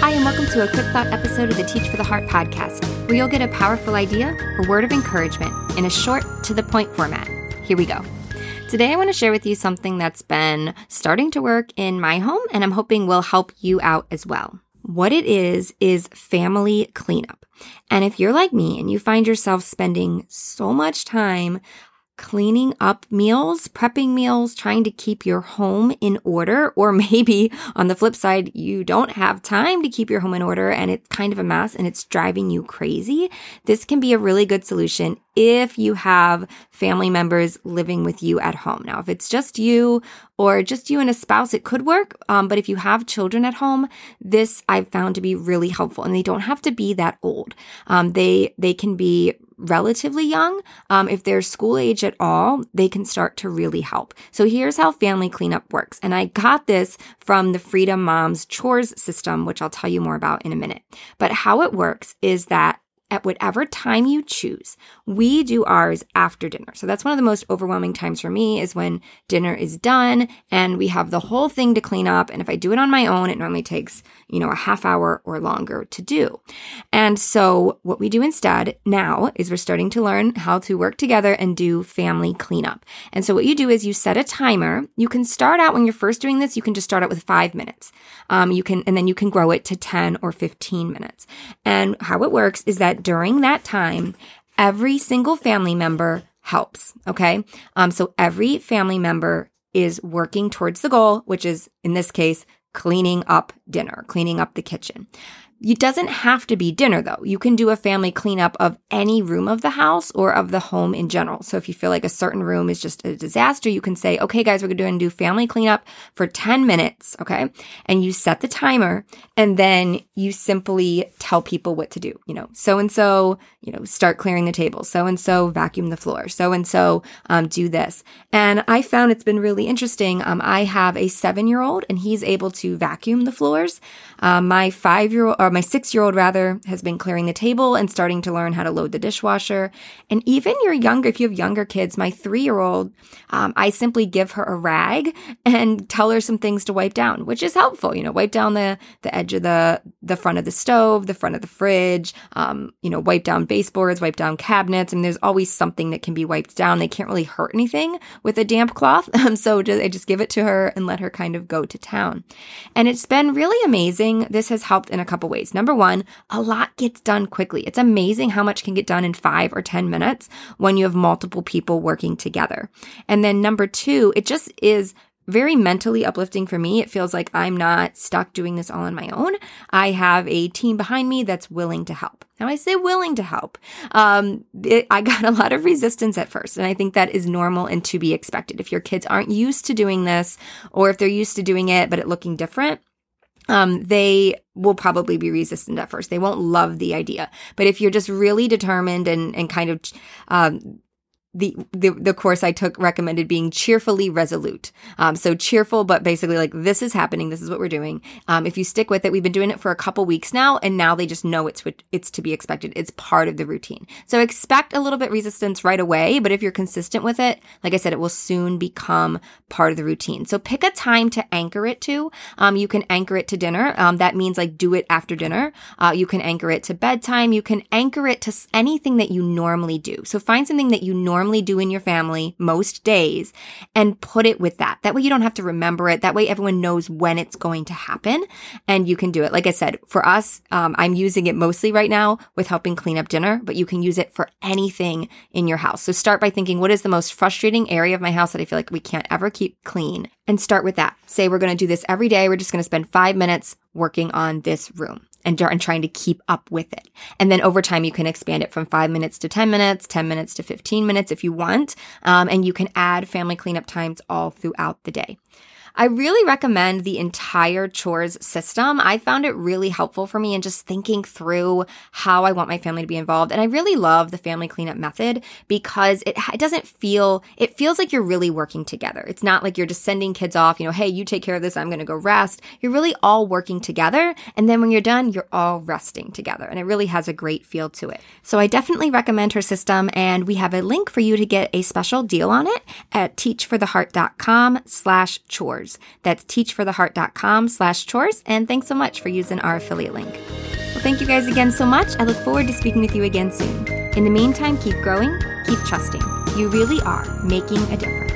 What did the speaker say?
Hi, and welcome to a quick thought episode of the Teach for the Heart podcast, where you'll get a powerful idea or word of encouragement in a short, to the point format. Here we go. Today, I want to share with you something that's been starting to work in my home, and I'm hoping will help you out as well. What it is, is family cleanup. And if you're like me and you find yourself spending so much time cleaning up meals, prepping meals, trying to keep your home in order, or maybe on the flip side, you don't have time to keep your home in order and it's kind of a mess and it's driving you crazy. This can be a really good solution if you have family members living with you at home. Now, if it's just you or just you and a spouse, it could work. Um, but if you have children at home, this I've found to be really helpful and they don't have to be that old. Um, they, they can be relatively young, um, if they're school age at all, they can start to really help. So here's how family cleanup works. And I got this from the Freedom Moms chores system, which I'll tell you more about in a minute. But how it works is that at whatever time you choose. We do ours after dinner. So that's one of the most overwhelming times for me is when dinner is done and we have the whole thing to clean up. And if I do it on my own, it normally takes, you know, a half hour or longer to do. And so what we do instead now is we're starting to learn how to work together and do family cleanup. And so what you do is you set a timer. You can start out when you're first doing this, you can just start out with five minutes. Um, you can, and then you can grow it to 10 or 15 minutes. And how it works is that during that time, every single family member helps. Okay. Um, so every family member is working towards the goal, which is in this case, cleaning up dinner, cleaning up the kitchen. It doesn't have to be dinner though. You can do a family cleanup of any room of the house or of the home in general. So if you feel like a certain room is just a disaster, you can say, okay, guys, we're going to do family cleanup for 10 minutes. Okay. And you set the timer and then you simply tell people what to do. You know, so and so, you know, start clearing the table. So and so vacuum the floor. So and so, um, do this. And I found it's been really interesting. Um, I have a seven year old and he's able to vacuum the floors. Um, my five year old, my six year old rather, has been clearing the table and starting to learn how to load the dishwasher. And even your younger, if you have younger kids, my three year old, um, I simply give her a rag and tell her some things to wipe down, which is helpful. You know, wipe down the, the edge of the, the front of the stove, the front of the fridge, um, you know, wipe down baseboards, wipe down cabinets. Mean, there's always something that can be wiped down. They can't really hurt anything with a damp cloth. Um, so just, I just give it to her and let her kind of go to town. And it's been really amazing. This has helped in a couple ways. Number one, a lot gets done quickly. It's amazing how much can get done in five or 10 minutes when you have multiple people working together. And then number two, it just is very mentally uplifting for me. It feels like I'm not stuck doing this all on my own. I have a team behind me that's willing to help. Now I say willing to help. Um, it, I got a lot of resistance at first, and I think that is normal and to be expected. If your kids aren't used to doing this, or if they're used to doing it but it looking different, um, they will probably be resistant at first. They won't love the idea. But if you're just really determined and, and kind of, um, the, the, the course I took recommended being cheerfully resolute. Um, so cheerful, but basically like this is happening. This is what we're doing. Um, if you stick with it, we've been doing it for a couple weeks now, and now they just know it's what it's to be expected. It's part of the routine. So expect a little bit resistance right away, but if you're consistent with it, like I said, it will soon become part of the routine. So pick a time to anchor it to. Um, you can anchor it to dinner. Um, that means like do it after dinner. Uh, you can anchor it to bedtime. You can anchor it to anything that you normally do. So find something that you normally normally do in your family most days and put it with that. That way you don't have to remember it. That way everyone knows when it's going to happen and you can do it. Like I said, for us, um, I'm using it mostly right now with helping clean up dinner, but you can use it for anything in your house. So start by thinking, what is the most frustrating area of my house that I feel like we can't ever keep clean? And start with that. Say we're going to do this every day. We're just going to spend five minutes working on this room and, and trying to keep up with it. And then over time, you can expand it from five minutes to 10 minutes, 10 minutes to 15 minutes if you want. Um, and you can add family cleanup times all throughout the day. I really recommend the entire chores system. I found it really helpful for me in just thinking through how I want my family to be involved. And I really love the family cleanup method because it, it doesn't feel, it feels like you're really working together. It's not like you're just sending kids off, you know, hey, you take care of this, I'm going to go rest. You're really all working together. And then when you're done, you're all resting together. And it really has a great feel to it. So I definitely recommend her system. And we have a link for you to get a special deal on it at teachfortheheart.com slash chores. Chores. That's teachfortheheart.com slash chores. And thanks so much for using our affiliate link. Well, thank you guys again so much. I look forward to speaking with you again soon. In the meantime, keep growing, keep trusting. You really are making a difference.